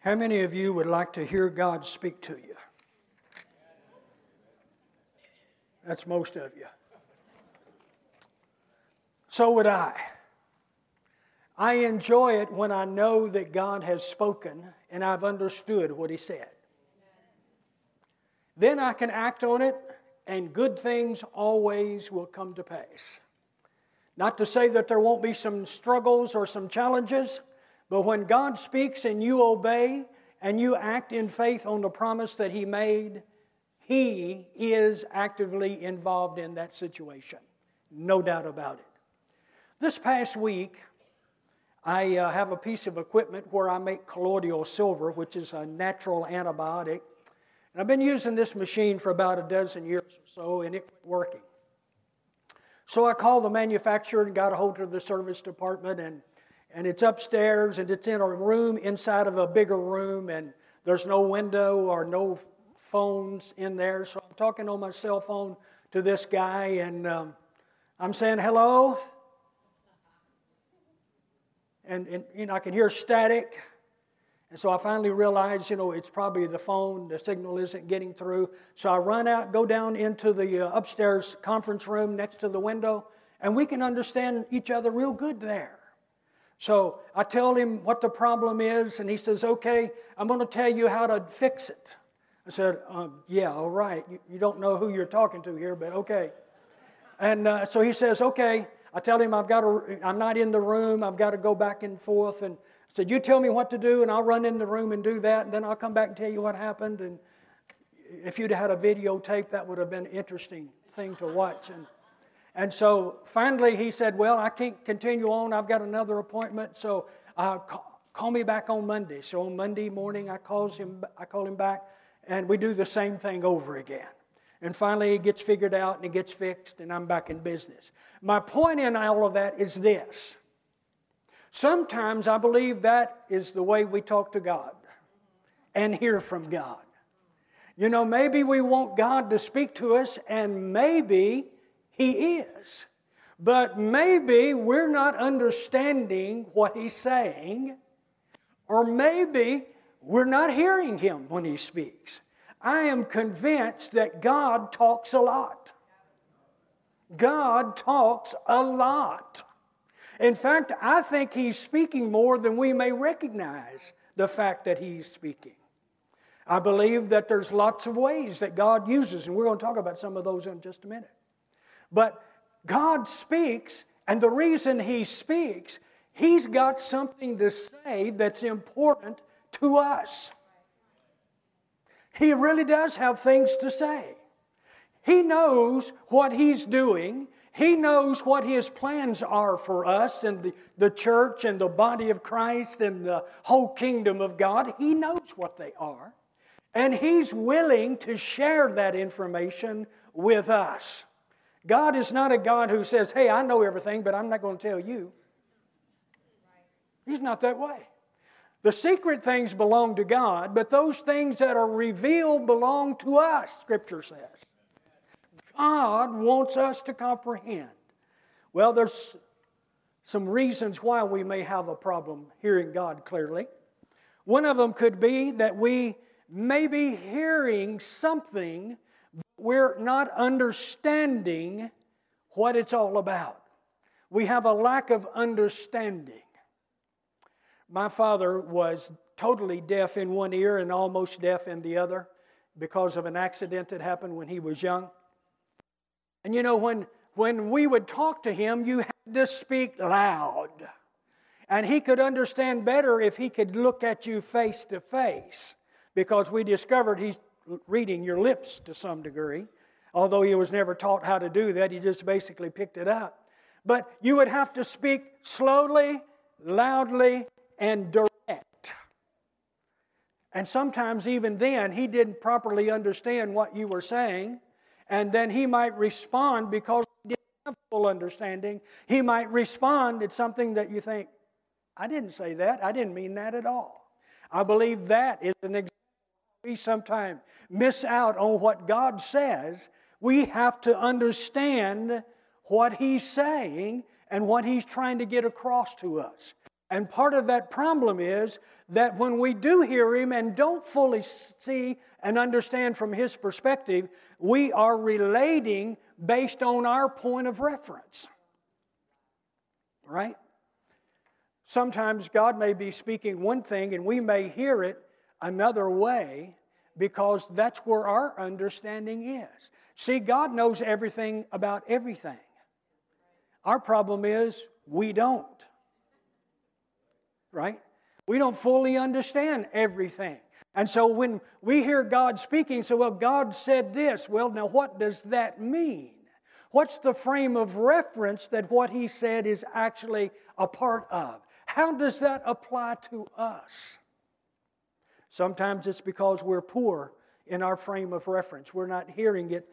How many of you would like to hear God speak to you? That's most of you. So would I. I enjoy it when I know that God has spoken and I've understood what He said. Then I can act on it, and good things always will come to pass. Not to say that there won't be some struggles or some challenges, but when God speaks and you obey and you act in faith on the promise that He made, He is actively involved in that situation. No doubt about it. This past week, I uh, have a piece of equipment where I make colloidal silver, which is a natural antibiotic. And I've been using this machine for about a dozen years or so, and it was working. So I called the manufacturer and got a hold of the service department, and, and it's upstairs, and it's in a room inside of a bigger room, and there's no window or no phones in there. So I'm talking on my cell phone to this guy, and um, I'm saying, hello. And, and you know, I can hear static. And so I finally realized, you know, it's probably the phone, the signal isn't getting through. So I run out, go down into the uh, upstairs conference room next to the window, and we can understand each other real good there. So I tell him what the problem is, and he says, Okay, I'm going to tell you how to fix it. I said, um, Yeah, all right. You, you, don't know who you're talking to here, but okay. And uh, so he says, Okay. I tell him I've got to, I'm not in the room, I've got to go back and forth. And said, You tell me what to do, and I'll run in the room and do that, and then I'll come back and tell you what happened. And if you'd had a videotape, that would have been an interesting thing to watch. And, and so finally he said, Well, I can't continue on. I've got another appointment, so uh, call, call me back on Monday. So on Monday morning, I, calls him, I call him back, and we do the same thing over again. And finally, it gets figured out and it gets fixed, and I'm back in business. My point in all of that is this Sometimes I believe that is the way we talk to God and hear from God. You know, maybe we want God to speak to us, and maybe He is. But maybe we're not understanding what He's saying, or maybe we're not hearing Him when He speaks. I am convinced that God talks a lot. God talks a lot. In fact, I think he's speaking more than we may recognize the fact that he's speaking. I believe that there's lots of ways that God uses, and we're going to talk about some of those in just a minute. But God speaks, and the reason he speaks, he's got something to say that's important to us. He really does have things to say. He knows what he's doing. He knows what His plans are for us and the, the church and the body of Christ and the whole kingdom of God. He knows what they are. And He's willing to share that information with us. God is not a God who says, Hey, I know everything, but I'm not going to tell you. He's not that way. The secret things belong to God, but those things that are revealed belong to us, Scripture says. God wants us to comprehend. Well, there's some reasons why we may have a problem hearing God clearly. One of them could be that we may be hearing something, we're not understanding what it's all about. We have a lack of understanding. My father was totally deaf in one ear and almost deaf in the other because of an accident that happened when he was young. And you know, when, when we would talk to him, you had to speak loud. And he could understand better if he could look at you face to face, because we discovered he's reading your lips to some degree. Although he was never taught how to do that, he just basically picked it up. But you would have to speak slowly, loudly, and direct. And sometimes, even then, he didn't properly understand what you were saying and then he might respond because he didn't have full understanding. He might respond at something that you think, I didn't say that. I didn't mean that at all. I believe that is an example. We sometimes miss out on what God says. We have to understand what He's saying and what He's trying to get across to us. And part of that problem is that when we do hear Him and don't fully see and understand from His perspective, we are relating based on our point of reference. Right? Sometimes God may be speaking one thing and we may hear it another way because that's where our understanding is. See, God knows everything about everything. Our problem is we don't. Right? We don't fully understand everything. And so when we hear God speaking, so well, God said this. Well, now what does that mean? What's the frame of reference that what He said is actually a part of? How does that apply to us? Sometimes it's because we're poor in our frame of reference. We're not hearing it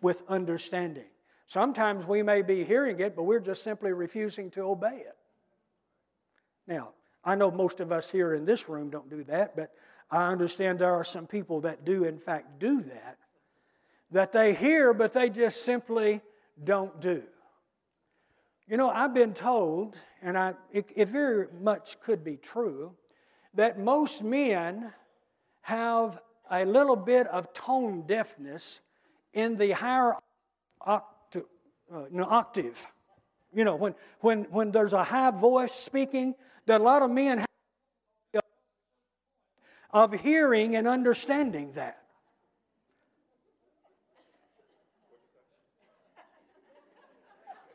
with understanding. Sometimes we may be hearing it, but we're just simply refusing to obey it. Now, I know most of us here in this room don't do that, but I understand there are some people that do, in fact, do that. That they hear, but they just simply don't do. You know, I've been told, and I, it, it very much could be true, that most men have a little bit of tone deafness in the higher octave. Uh, you know, octave. You know, when, when, when there's a high voice speaking, that a lot of men have of hearing and understanding that.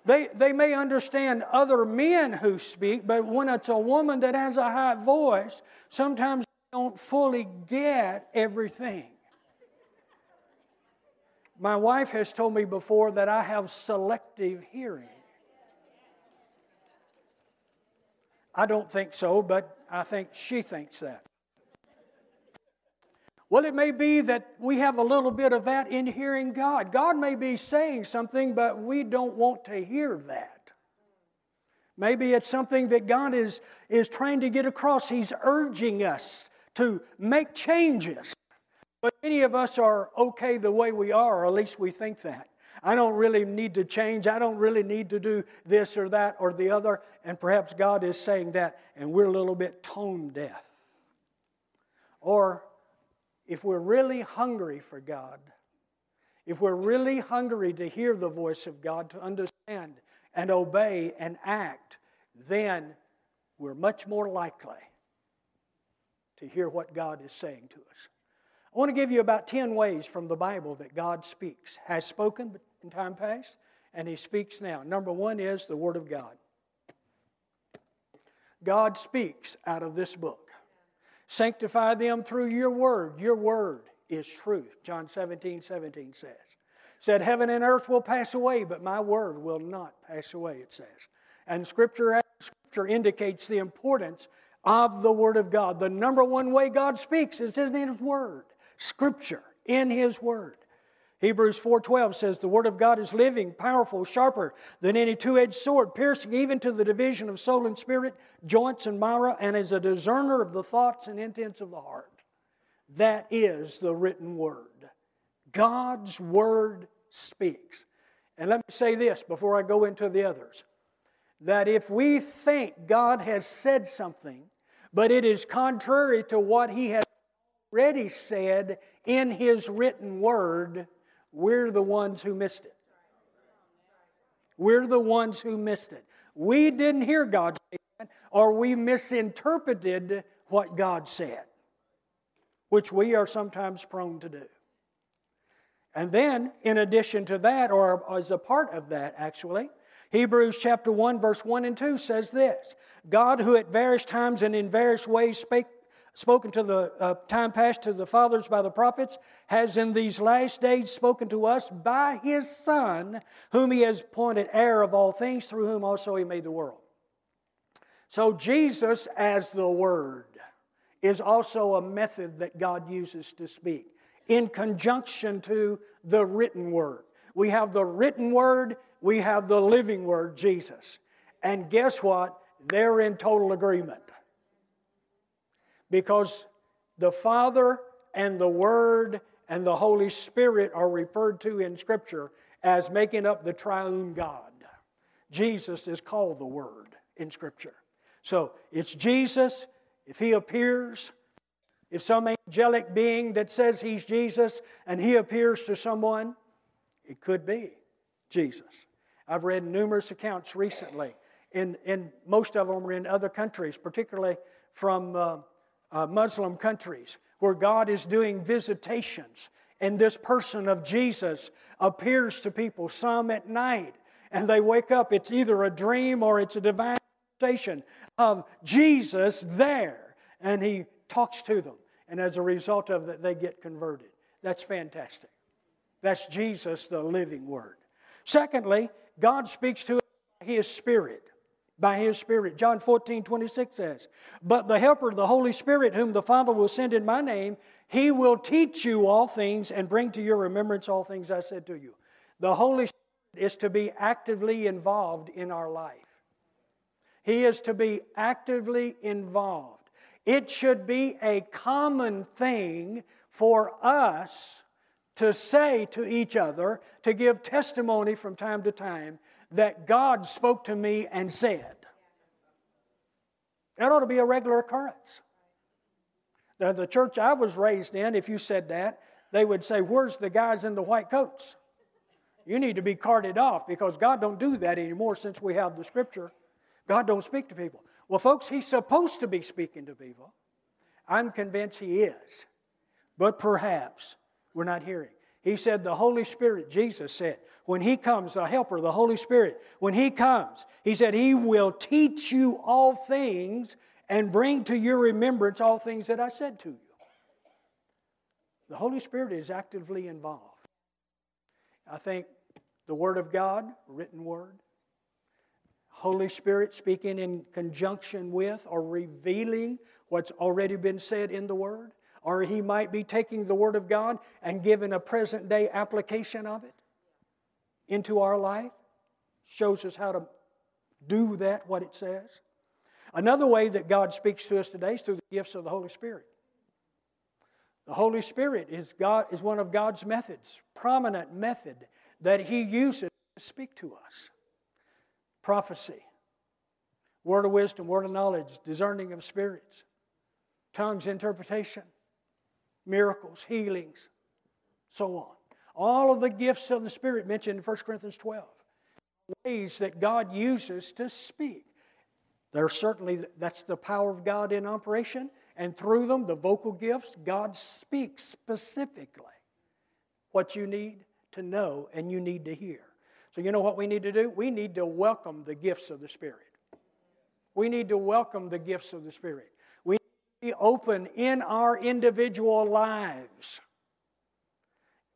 They, they may understand other men who speak, but when it's a woman that has a high voice, sometimes don't fully get everything. My wife has told me before that I have selective hearing. I don't think so, but I think she thinks that. Well, it may be that we have a little bit of that in hearing God. God may be saying something, but we don't want to hear that. Maybe it's something that God is, is trying to get across. He's urging us to make changes. But many of us are okay the way we are, or at least we think that. I don't really need to change. I don't really need to do this or that or the other. And perhaps God is saying that, and we're a little bit tone deaf. Or if we're really hungry for God, if we're really hungry to hear the voice of God, to understand and obey and act, then we're much more likely to hear what God is saying to us. I want to give you about 10 ways from the Bible that God speaks, has spoken in time past, and He speaks now. Number one is the Word of God. God speaks out of this book. Sanctify them through your word. Your word is truth. John 17, 17 says. Said, Heaven and earth will pass away, but my word will not pass away, it says. And scripture, scripture indicates the importance of the word of God. The number one way God speaks is in his word. Scripture, in his word. Hebrews 4:12 says the word of God is living, powerful, sharper than any two-edged sword, piercing even to the division of soul and spirit, joints and marrow, and is a discerner of the thoughts and intents of the heart. That is the written word. God's word speaks. And let me say this before I go into the others that if we think God has said something, but it is contrary to what He has already said in His written word, we're the ones who missed it. We're the ones who missed it. We didn't hear God say that, or we misinterpreted what God said, which we are sometimes prone to do. And then, in addition to that, or as a part of that, actually, Hebrews chapter 1, verse 1 and 2 says this God, who at various times and in various ways spake spoken to the uh, time past to the fathers by the prophets, has in these last days spoken to us by his Son, whom he has appointed heir of all things, through whom also he made the world. So, Jesus as the Word is also a method that God uses to speak in conjunction to the written Word. We have the written Word, we have the living Word, Jesus. And guess what? They're in total agreement because the Father and the Word and the Holy Spirit are referred to in Scripture as making up the triune God. Jesus is called the Word in Scripture. So it's Jesus. If he appears, if some angelic being that says he's Jesus and he appears to someone, it could be Jesus. I've read numerous accounts recently, in, in most of them are in other countries, particularly from uh, uh, Muslim countries, where God is doing visitations. And this person of Jesus appears to people, some at night, and they wake up. It's either a dream or it's a divine manifestation of Jesus there. And he talks to them. And as a result of that, they get converted. That's fantastic. That's Jesus, the living Word. Secondly, God speaks to us by His Spirit. By His Spirit. John 14, 26 says, But the Helper, the Holy Spirit, whom the Father will send in my name, He will teach you all things and bring to your remembrance all things I said to you. The Holy Spirit is to be actively involved in our life. He is to be actively involved. It should be a common thing for us to say to each other, to give testimony from time to time that God spoke to me and said. That ought to be a regular occurrence. Now, the church I was raised in, if you said that, they would say, Where's the guys in the white coats? You need to be carted off because God don't do that anymore since we have the scripture. God don't speak to people. Well, folks, he's supposed to be speaking to people. I'm convinced he is. But perhaps we're not hearing. He said, The Holy Spirit, Jesus said, when He comes, the Helper, the Holy Spirit, when He comes, He said, He will teach you all things and bring to your remembrance all things that I said to you. The Holy Spirit is actively involved. I think the Word of God, written Word, Holy Spirit speaking in conjunction with or revealing what's already been said in the Word, or He might be taking the Word of God and giving a present day application of it into our life, shows us how to do that, what it says. Another way that God speaks to us today is through the gifts of the Holy Spirit. The Holy Spirit is, God, is one of God's methods, prominent method that He uses to speak to us prophecy, word of wisdom, word of knowledge, discerning of spirits, tongues interpretation, miracles, healings, so on. All of the gifts of the Spirit mentioned in 1 Corinthians 12. Ways that God uses to speak. There's certainly, that's the power of God in operation, and through them, the vocal gifts, God speaks specifically what you need to know and you need to hear. So, you know what we need to do? We need to welcome the gifts of the Spirit. We need to welcome the gifts of the Spirit. Be open in our individual lives.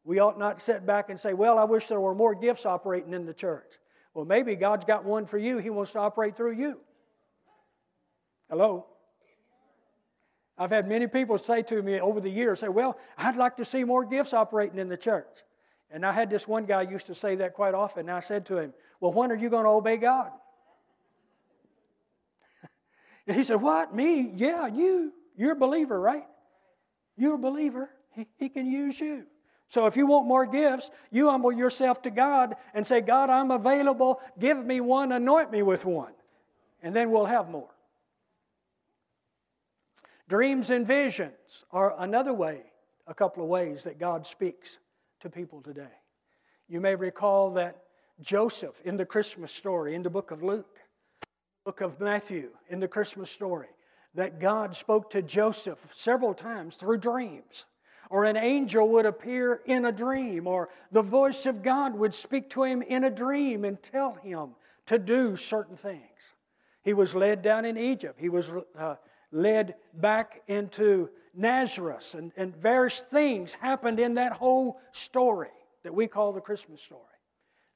We ought not sit back and say, Well, I wish there were more gifts operating in the church. Well, maybe God's got one for you, He wants to operate through you. Hello? I've had many people say to me over the years, say, Well, I'd like to see more gifts operating in the church. And I had this one guy used to say that quite often. And I said to him, Well, when are you going to obey God? And he said, What? Me? Yeah, you. You're a believer, right? You're a believer. He, he can use you. So if you want more gifts, you humble yourself to God and say, God, I'm available. Give me one, anoint me with one. And then we'll have more. Dreams and visions are another way, a couple of ways that God speaks to people today. You may recall that Joseph in the Christmas story, in the book of Luke, book of Matthew, in the Christmas story, that God spoke to Joseph several times through dreams. Or an angel would appear in a dream, or the voice of God would speak to him in a dream and tell him to do certain things. He was led down in Egypt. He was uh, led back into Nazareth, and, and various things happened in that whole story that we call the Christmas story.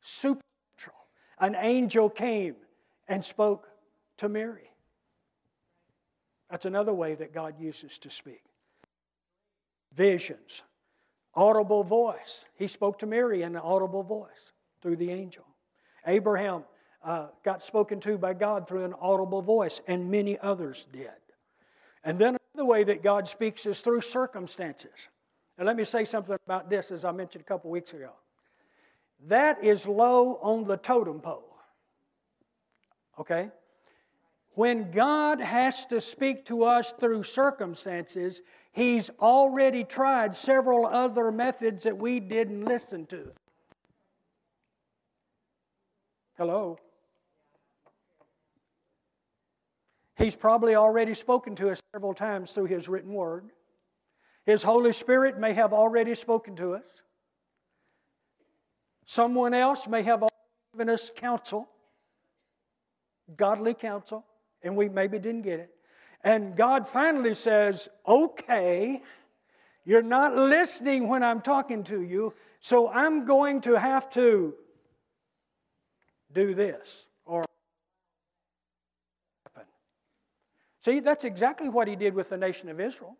Supernatural. An angel came and spoke to Mary. That's another way that God uses to speak. Visions, audible voice. He spoke to Mary in an audible voice through the angel. Abraham uh, got spoken to by God through an audible voice, and many others did. And then another way that God speaks is through circumstances. And let me say something about this, as I mentioned a couple weeks ago. That is low on the totem pole. Okay? When God has to speak to us through circumstances, He's already tried several other methods that we didn't listen to. Hello? He's probably already spoken to us several times through His written word. His Holy Spirit may have already spoken to us. Someone else may have given us counsel, godly counsel, and we maybe didn't get it. And God finally says, Okay, you're not listening when I'm talking to you, so I'm going to have to do this or happen. See, that's exactly what he did with the nation of Israel.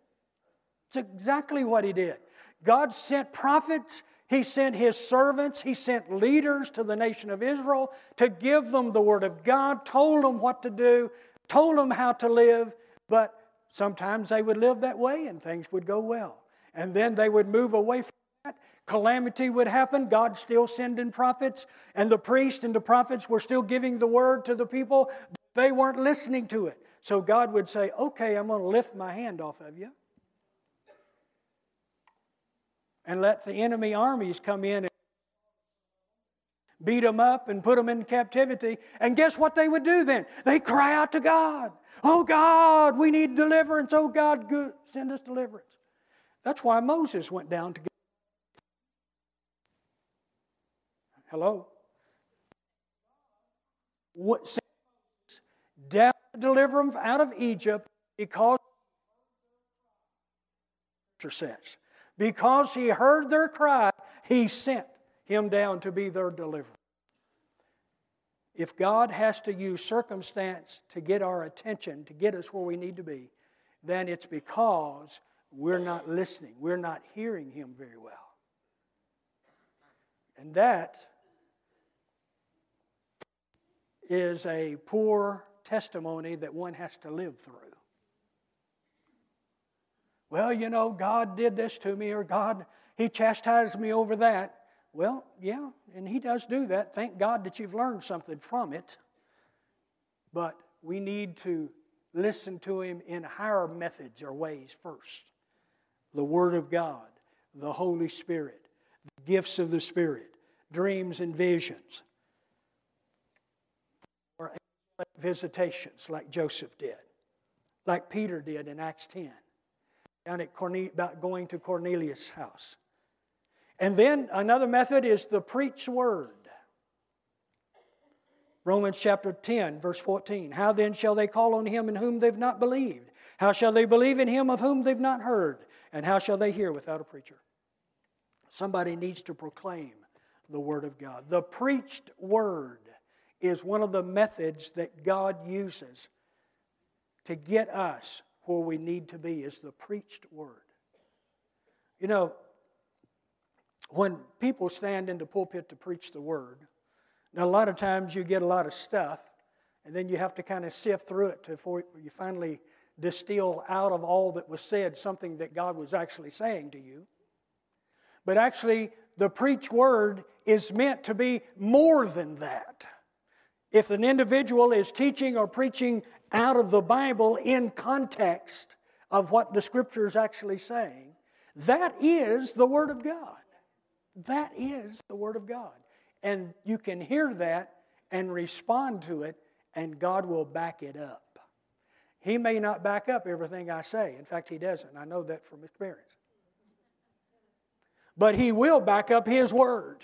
It's exactly what he did. God sent prophets, he sent his servants, he sent leaders to the nation of Israel to give them the word of God, told them what to do, told them how to live, but sometimes they would live that way and things would go well. And then they would move away from that. Calamity would happen. God still sending prophets, and the priests and the prophets were still giving the word to the people. They weren't listening to it. So God would say, Okay, I'm going to lift my hand off of you and let the enemy armies come in and beat them up and put them in captivity. And guess what they would do then? They cry out to God. Oh God, we need deliverance. Oh God, good. send us deliverance. That's why Moses went down to. God. Hello. What down to deliver them out of Egypt because says because he heard their cry, he sent him down to be their deliverer. If God has to use circumstance to get our attention, to get us where we need to be, then it's because we're not listening. We're not hearing Him very well. And that is a poor testimony that one has to live through. Well, you know, God did this to me, or God, He chastised me over that. Well, yeah, and He does do that. Thank God that you've learned something from it. But we need to listen to Him in higher methods or ways first the Word of God, the Holy Spirit, the gifts of the Spirit, dreams and visions, or visitations like Joseph did, like Peter did in Acts 10, down at Corne- about going to Cornelius' house. And then another method is the preach word. Romans chapter 10, verse 14. How then shall they call on him in whom they've not believed? How shall they believe in him of whom they've not heard? And how shall they hear without a preacher? Somebody needs to proclaim the word of God. The preached word is one of the methods that God uses to get us where we need to be is the preached word. You know, when people stand in the pulpit to preach the word, now a lot of times you get a lot of stuff, and then you have to kind of sift through it before you finally distill out of all that was said something that God was actually saying to you. But actually, the preach word is meant to be more than that. If an individual is teaching or preaching out of the Bible in context of what the scripture is actually saying, that is the Word of God. That is the Word of God. And you can hear that and respond to it, and God will back it up. He may not back up everything I say. In fact, He doesn't. I know that from experience. But He will back up His Word.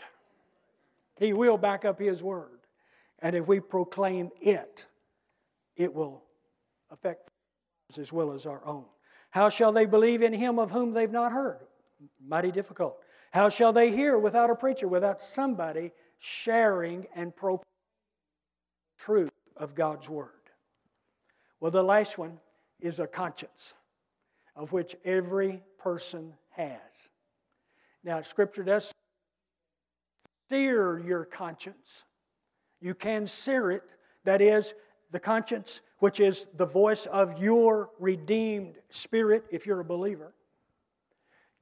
He will back up His Word. And if we proclaim it, it will affect as well as our own. How shall they believe in Him of whom they've not heard? Mighty difficult. How shall they hear without a preacher, without somebody sharing and proclaiming truth of God's Word? Well, the last one is a conscience, of which every person has. Now, Scripture does sear your conscience. You can sear it, that is, the conscience, which is the voice of your redeemed spirit, if you're a believer.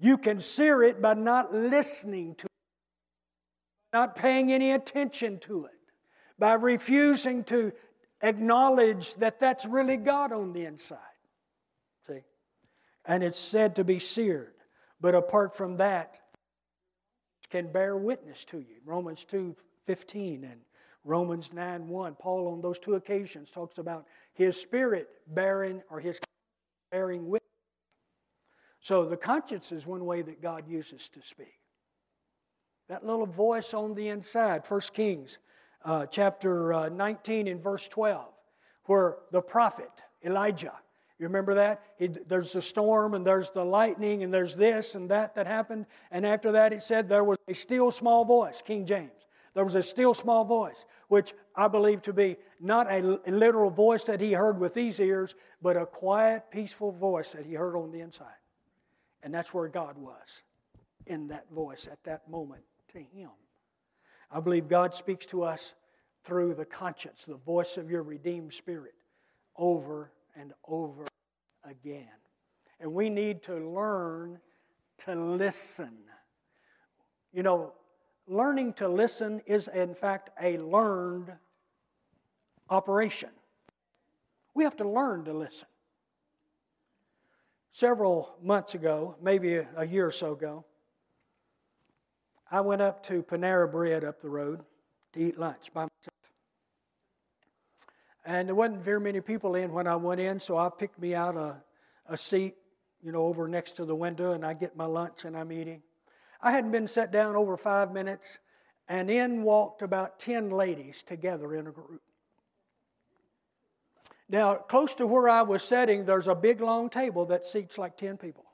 You can sear it by not listening to it, not paying any attention to it, by refusing to acknowledge that that's really God on the inside. See? And it's said to be seared. But apart from that, can bear witness to you. Romans 2 15 and Romans 9 1. Paul, on those two occasions, talks about his spirit bearing or his bearing witness. So the conscience is one way that God uses to speak. That little voice on the inside, 1 Kings uh, chapter uh, 19 and verse 12, where the prophet Elijah, you remember that? He, there's the storm and there's the lightning and there's this and that that happened. And after that, it said there was a still small voice, King James. There was a still small voice, which I believe to be not a literal voice that he heard with these ears, but a quiet, peaceful voice that he heard on the inside. And that's where God was in that voice at that moment to him. I believe God speaks to us through the conscience, the voice of your redeemed spirit, over and over again. And we need to learn to listen. You know, learning to listen is, in fact, a learned operation. We have to learn to listen. Several months ago, maybe a year or so ago, I went up to Panera Bread up the road to eat lunch by myself. And there wasn't very many people in when I went in, so I picked me out a, a seat, you know, over next to the window, and I get my lunch and I'm eating. I hadn't been set down over five minutes, and in walked about 10 ladies together in a group. Now, close to where I was sitting, there's a big long table that seats like 10 people.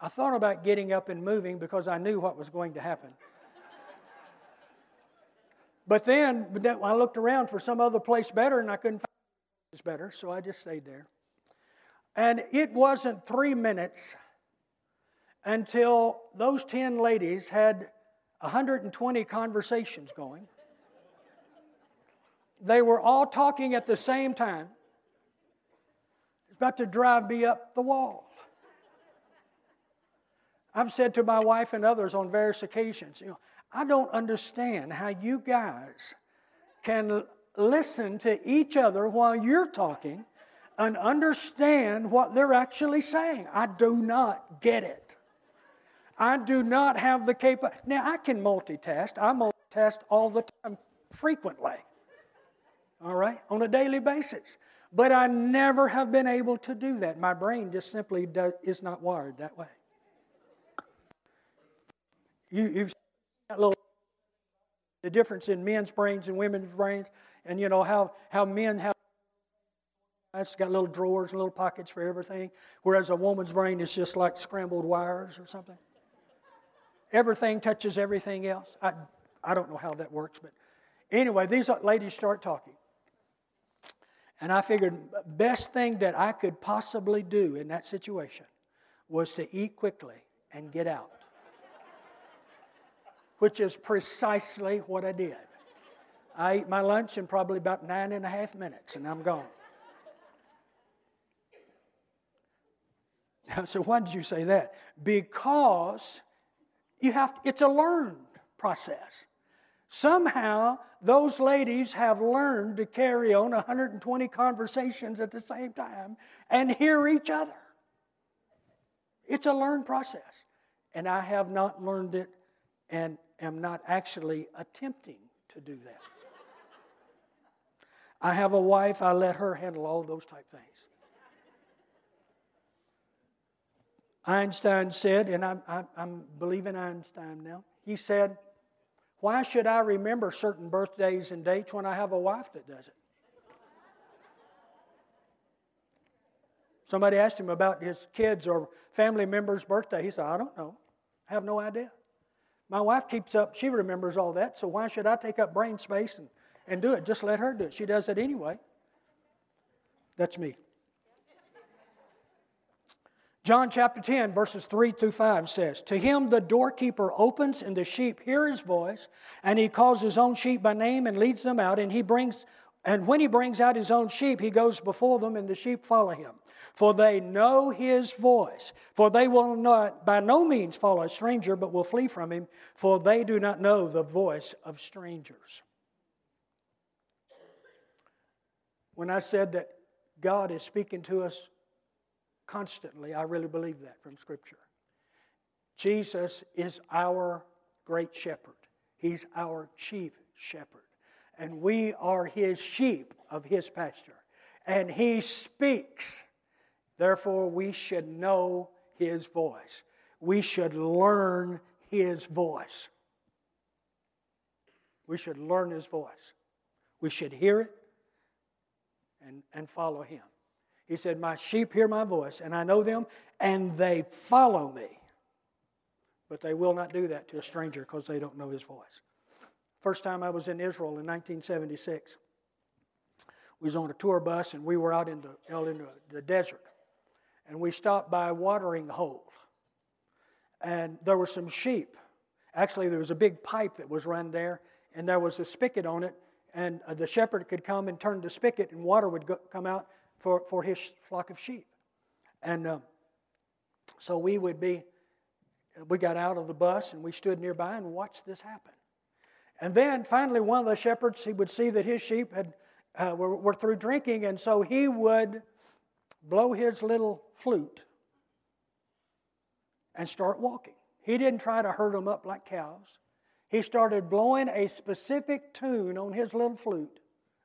I thought about getting up and moving because I knew what was going to happen. but then I looked around for some other place better and I couldn't find better, so I just stayed there. And it wasn't three minutes until those 10 ladies had 120 conversations going. They were all talking at the same time. It's about to drive me up the wall. I've said to my wife and others on various occasions, you know, I don't understand how you guys can listen to each other while you're talking and understand what they're actually saying. I do not get it. I do not have the capability. Now, I can multitask. I multitask all the time, frequently, all right, on a daily basis. But I never have been able to do that. My brain just simply does, is not wired that way. You, you've that little the difference in men's brains and women's brains, and you know how, how men have it's got little drawers and little pockets for everything, whereas a woman's brain is just like scrambled wires or something. Everything touches everything else. I, I don't know how that works, but anyway, these ladies start talking. And I figured best thing that I could possibly do in that situation was to eat quickly and get out which is precisely what I did. I ate my lunch in probably about nine and a half minutes, and I'm gone. Now, so why did you say that? Because you have to, it's a learned process. Somehow, those ladies have learned to carry on 120 conversations at the same time and hear each other. It's a learned process. And I have not learned it and am not actually attempting to do that. I have a wife, I let her handle all those type things. Einstein said, and I'm, I'm, I'm believing Einstein now, he said, Why should I remember certain birthdays and dates when I have a wife that does it? Somebody asked him about his kids or family members' birthday. He said, I don't know. I have no idea. My wife keeps up, she remembers all that, so why should I take up brain space and, and do it? Just let her do it. She does it anyway. That's me. John chapter 10, verses 3 through 5 says, To him the doorkeeper opens, and the sheep hear his voice, and he calls his own sheep by name and leads them out, and he brings and when he brings out his own sheep, he goes before them, and the sheep follow him for they know his voice. For they will not by no means follow a stranger, but will flee from him, for they do not know the voice of strangers. When I said that God is speaking to us constantly, I really believe that from Scripture. Jesus is our great shepherd, He's our chief shepherd. And we are His sheep of His pasture. And He speaks. Therefore, we should know His voice. We should learn His voice. We should learn His voice. We should hear it and, and follow Him. He said, My sheep hear my voice, and I know them, and they follow me. But they will not do that to a stranger because they don't know His voice. First time I was in Israel in 1976, we was on a tour bus and we were out in the, out in the, desert. And we stopped by a watering hole. And there were some sheep. Actually, there was a big pipe that was run there, and there was a spigot on it, and uh, the shepherd could come and turn the spigot, and water would go, come out for, for his flock of sheep. And uh, so we would be, we got out of the bus and we stood nearby and watched this happen. And then finally, one of the shepherds, he would see that his sheep had, uh, were, were through drinking, and so he would blow his little flute and start walking. He didn't try to herd them up like cows. He started blowing a specific tune on his little flute,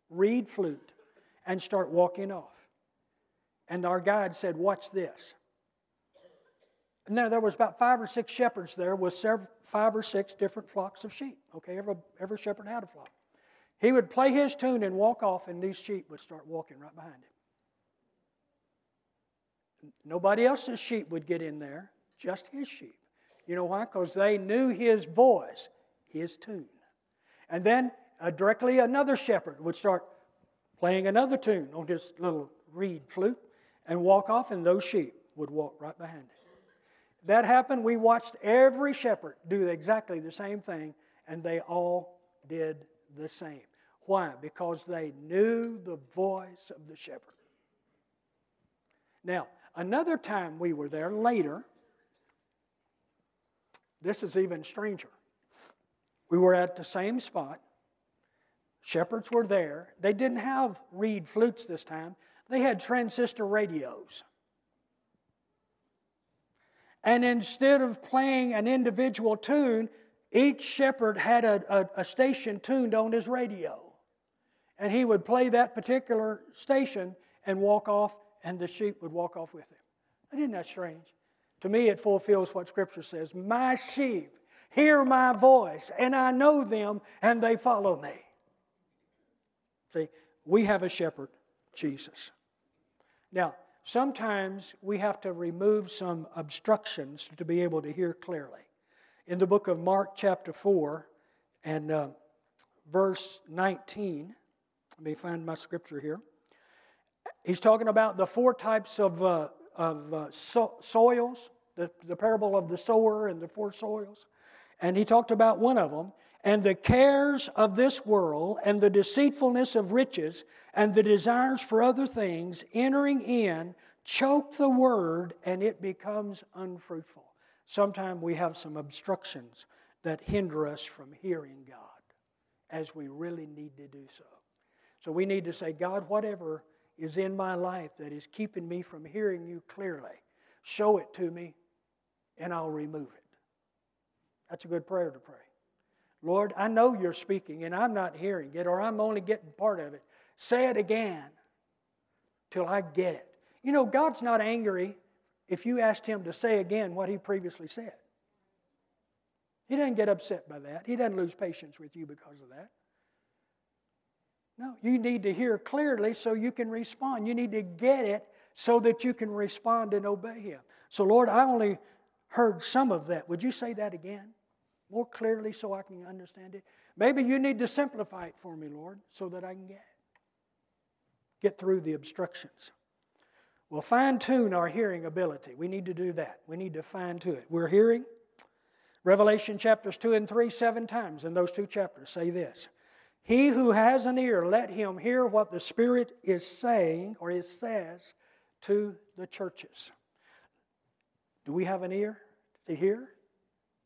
reed flute, and start walking off. And our guide said, Watch this. There, there was about five or six shepherds there with several, five or six different flocks of sheep. Okay, every, every shepherd had a flock. He would play his tune and walk off, and these sheep would start walking right behind him. Nobody else's sheep would get in there, just his sheep. You know why? Because they knew his voice his tune. And then uh, directly another shepherd would start playing another tune on his little reed flute and walk off, and those sheep would walk right behind it. That happened. We watched every shepherd do exactly the same thing, and they all did the same. Why? Because they knew the voice of the shepherd. Now, another time we were there later, this is even stranger. We were at the same spot. Shepherds were there. They didn't have reed flutes this time, they had transistor radios. And instead of playing an individual tune, each shepherd had a, a, a, station tuned on his radio. And he would play that particular station and walk off, and the sheep would walk off with him. Isn't that strange? To me, it fulfills what Scripture says My sheep hear my voice, and I know them, and they follow me. See, we have a shepherd, Jesus. Now, sometimes we have to remove some obstructions to be able to hear clearly. In the book of Mark, chapter 4, and uh, verse 19, let me find my scripture here. He's talking about the four types of, uh, of uh, so- soils, the, the parable of the sower and the four soils. And he talked about one of them. And the cares of this world and the deceitfulness of riches and the desires for other things entering in choke the word and it becomes unfruitful. Sometimes we have some obstructions that hinder us from hearing God as we really need to do so. So we need to say, God, whatever is in my life that is keeping me from hearing you clearly, show it to me and I'll remove it. That's a good prayer to pray. Lord, I know you're speaking and I'm not hearing it, or I'm only getting part of it. Say it again till I get it. You know, God's not angry if you asked Him to say again what He previously said. He doesn't get upset by that, He doesn't lose patience with you because of that. No, you need to hear clearly so you can respond. You need to get it so that you can respond and obey Him. So, Lord, I only heard some of that. Would you say that again? More clearly so I can understand it. Maybe you need to simplify it for me, Lord, so that I can get get through the obstructions. We'll fine tune our hearing ability. We need to do that. We need to fine tune it. We're hearing. Revelation chapters 2 and 3, seven times in those two chapters say this He who has an ear, let him hear what the Spirit is saying or it says to the churches. Do we have an ear to hear?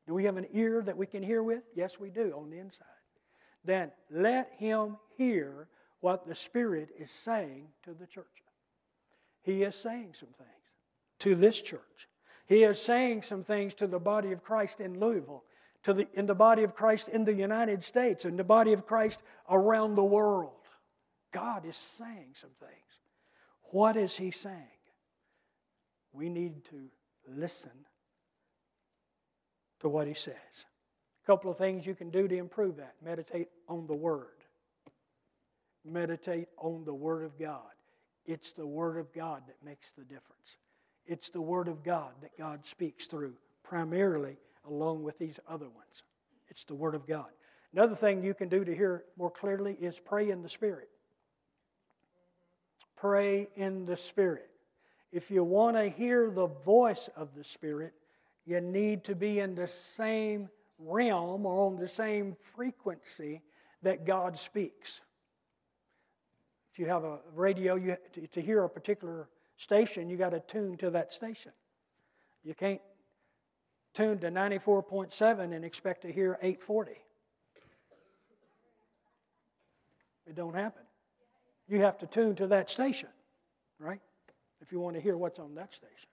Do we have an ear that we can hear with? Yes, we do on the inside. Then let him hear what the Spirit is saying to the church. He is saying some things to this church. He is saying some things to the body of Christ in Louisville, to the, in the body of Christ in the United States, and the body of Christ around the world. God is saying some things. What is He saying? We need to listen to what He says. A couple of things you can do to improve that meditate on the Word. Meditate on the Word of God. It's the Word of God that makes the difference. It's the Word of God that God speaks through, primarily along with these other ones. It's the Word of God. Another thing you can do to hear more clearly is pray in the Spirit. Pray in the Spirit. If you want to hear the voice of the Spirit, you need to be in the same realm or on the same frequency that God speaks. If you have a radio, you, to, to hear a particular station, you got to tune to that station. You can't tune to 94.7 and expect to hear 840. It don't happen. You have to tune to that station, right? If you want to hear what's on that station.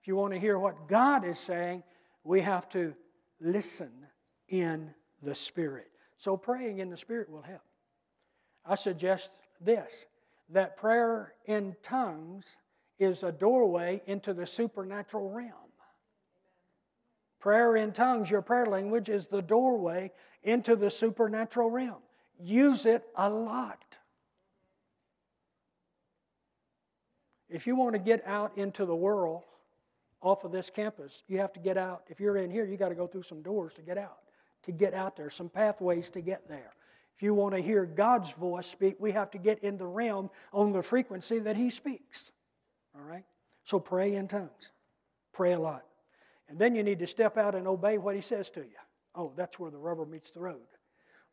If you want to hear what God is saying, we have to listen in the Spirit. So praying in the Spirit will help. I suggest this that prayer in tongues is a doorway into the supernatural realm. Prayer in tongues, your prayer language, is the doorway into the supernatural realm. Use it a lot. If you want to get out into the world off of this campus, you have to get out. If you're in here, you got to go through some doors to get out, to get out there, some pathways to get there. If you want to hear God's voice speak, we have to get in the realm on the frequency that He speaks. All right? So pray in tongues. Pray a lot. And then you need to step out and obey what He says to you. Oh, that's where the rubber meets the road.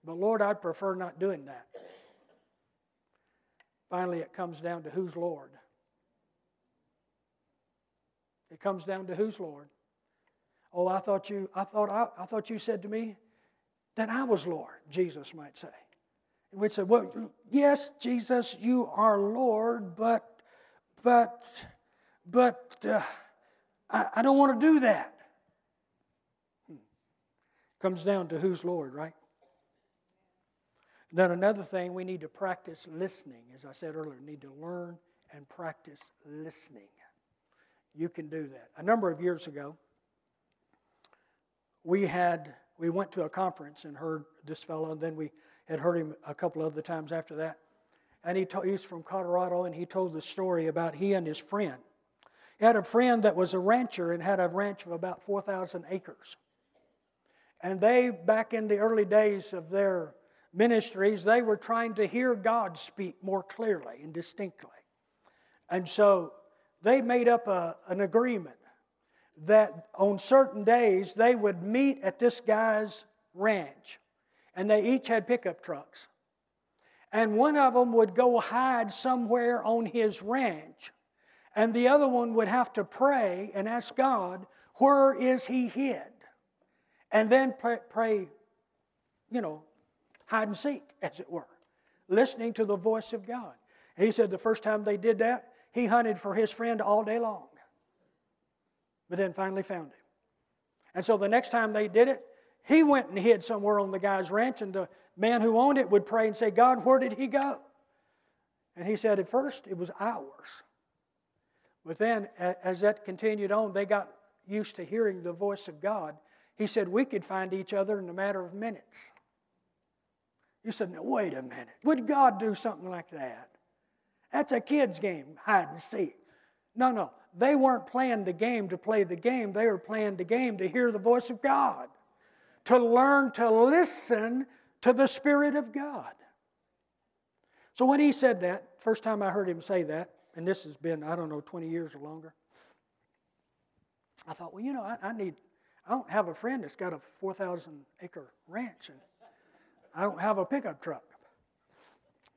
But Lord, I'd prefer not doing that. Finally, it comes down to who's Lord. It comes down to who's Lord. Oh, I thought you, I thought, I, I thought you said to me that I was Lord, Jesus might say. And we'd say, Well, yes, Jesus, you are Lord, but, but, but uh, I, I don't want to do that. Hmm. Comes down to who's Lord, right? Then another thing, we need to practice listening. As I said earlier, need to learn and practice listening. You can do that. A number of years ago, we had we went to a conference and heard this fellow, and then we had heard him a couple other times after that. And he told, he's from Colorado, and he told the story about he and his friend. He had a friend that was a rancher and had a ranch of about 4,000 acres. And they, back in the early days of their ministries, they were trying to hear God speak more clearly and distinctly. And so they made up a, an agreement that on certain days they would meet at this guy's ranch, and they each had pickup trucks. And one of them would go hide somewhere on his ranch, and the other one would have to pray and ask God, Where is he hid? And then pray, pray you know, hide and seek, as it were, listening to the voice of God. He said the first time they did that, he hunted for his friend all day long but then finally found him. And so the next time they did it, he went and hid somewhere on the guy's ranch, and the man who owned it would pray and say, God, where did he go? And he said, at first it was hours. But then, as that continued on, they got used to hearing the voice of God. He said, we could find each other in a matter of minutes. You said, no, wait a minute. Would God do something like that? That's a kid's game, hide and seek. No, no they weren't playing the game to play the game, they were playing the game to hear the voice of God, to learn to listen to the Spirit of God. So when he said that, first time I heard him say that, and this has been, I don't know, 20 years or longer, I thought, well, you know, I, I need, I don't have a friend that's got a 4,000 acre ranch, and I don't have a pickup truck.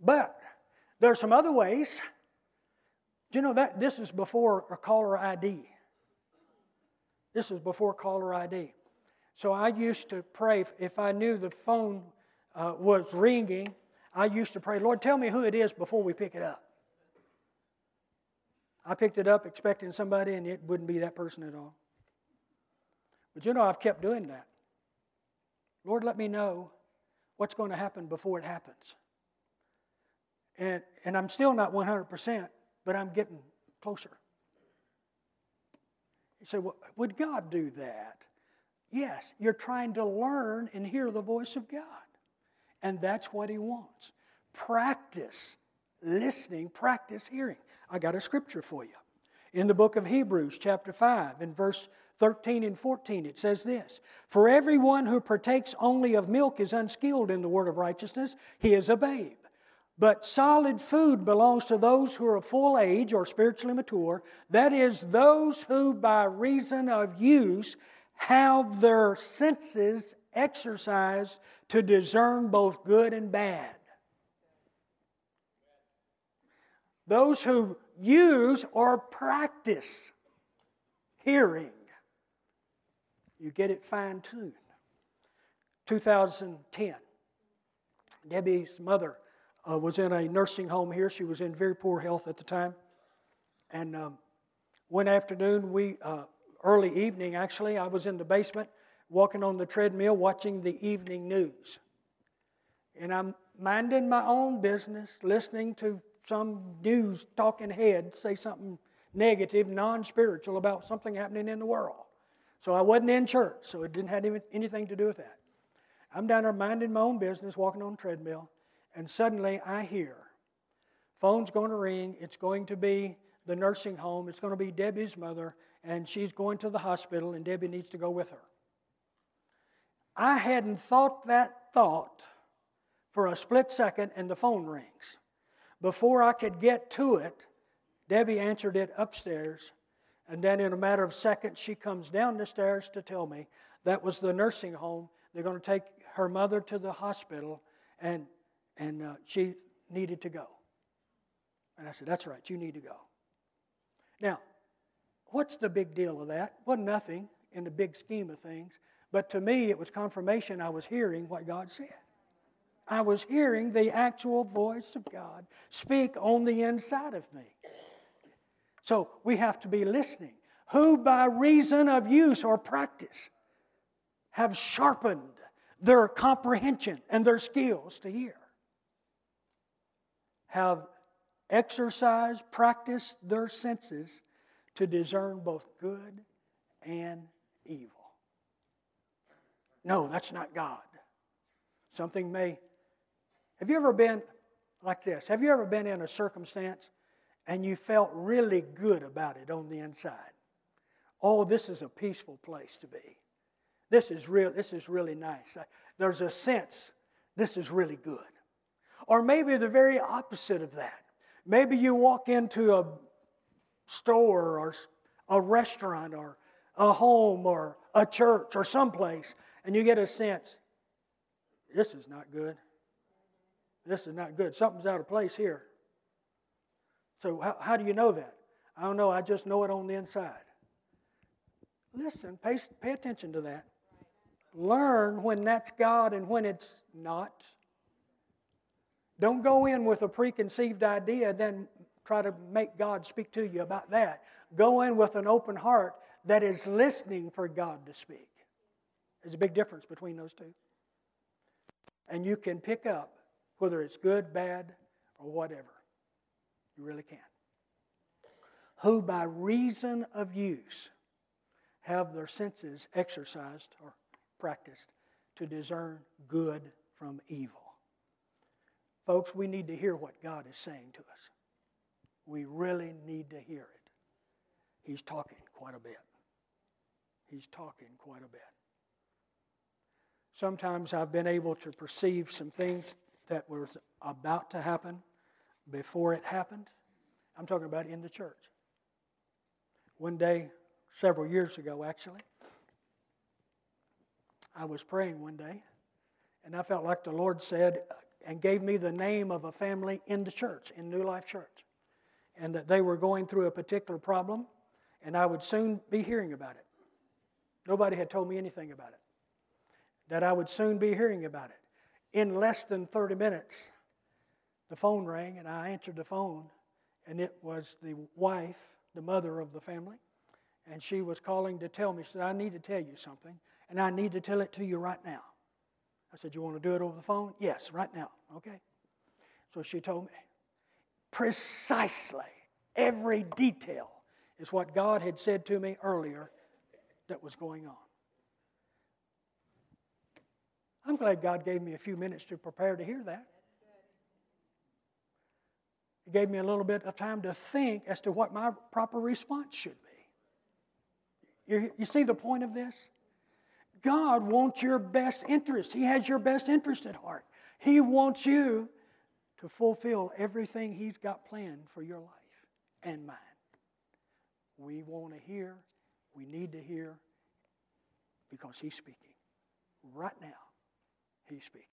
But there are some other ways do you know that this is before a caller ID? This is before caller ID. So I used to pray if I knew the phone uh, was ringing, I used to pray, Lord, tell me who it is before we pick it up. I picked it up expecting somebody, and it wouldn't be that person at all. But you know, I've kept doing that. Lord, let me know what's going to happen before it happens. And, and I'm still not 100%, but I'm getting closer. You say, well, would God do that? Yes, you're trying to learn and hear the voice of God. And that's what He wants. Practice listening, practice hearing. I got a scripture for you. In the book of Hebrews, chapter 5, in verse 13 and 14, it says this For everyone who partakes only of milk is unskilled in the word of righteousness, he is a babe. But solid food belongs to those who are of full age or spiritually mature, that is, those who by reason of use have their senses exercised to discern both good and bad. Those who use or practice hearing, you get it fine tuned. 2010, Debbie's mother uh, was in a nursing home here. She was in very poor health at the time. And um, one afternoon, we, uh, early evening actually, I was in the basement walking on the treadmill watching the evening news. And I'm minding my own business, listening to some news talking head say something negative, non spiritual about something happening in the world. So I wasn't in church, so it didn't have anything to do with that. I'm down there minding my own business, walking on a treadmill, and suddenly I hear phone's going to ring. It's going to be the nursing home. It's going to be Debbie's mother, and she's going to the hospital, and Debbie needs to go with her. I hadn't thought that thought for a split second, and the phone rings. Before I could get to it, Debbie answered it upstairs. And then, in a matter of seconds, she comes down the stairs to tell me that was the nursing home. They're going to take her mother to the hospital, and, and uh, she needed to go. And I said, That's right, you need to go. Now, what's the big deal of that? Well, nothing in the big scheme of things. But to me, it was confirmation I was hearing what God said. I was hearing the actual voice of God speak on the inside of me. So we have to be listening. Who, by reason of use or practice, have sharpened their comprehension and their skills to hear, have exercised, practiced their senses to discern both good and evil. No, that's not God. Something may have you ever been like this? Have you ever been in a circumstance and you felt really good about it on the inside? Oh, this is a peaceful place to be. This is real. This is really nice. There's a sense this is really good. Or maybe the very opposite of that. Maybe you walk into a store or a restaurant or a home or a church or someplace and you get a sense this is not good. This is not good. Something's out of place here. So, how, how do you know that? I don't know. I just know it on the inside. Listen, pay, pay attention to that. Learn when that's God and when it's not. Don't go in with a preconceived idea, then try to make God speak to you about that. Go in with an open heart that is listening for God to speak. There's a big difference between those two. And you can pick up whether it's good, bad, or whatever. You really can. Who, by reason of use, have their senses exercised or practiced to discern good from evil. Folks, we need to hear what God is saying to us. We really need to hear it. He's talking quite a bit. He's talking quite a bit. Sometimes I've been able to perceive some things that was about to happen before it happened. I'm talking about in the church. One day, several years ago actually, I was praying one day, and I felt like the Lord said, and gave me the name of a family in the church, in New Life Church, and that they were going through a particular problem, and I would soon be hearing about it. Nobody had told me anything about it. That I would soon be hearing about it in less than 30 minutes, the phone rang, and I answered the phone, and it was the wife, the mother of the family, and she was calling to tell me, she said, I need to tell you something, and I need to tell it to you right now. I said, You want to do it over the phone? Yes, right now. Okay. So she told me precisely every detail is what God had said to me earlier that was going on. I'm glad God gave me a few minutes to prepare to hear that. He gave me a little bit of time to think as to what my proper response should be. You, you see the point of this? God wants your best interest. He has your best interest at heart. He wants you to fulfill everything He's got planned for your life and mine. We want to hear, we need to hear, because He's speaking. Right now, He's speaking.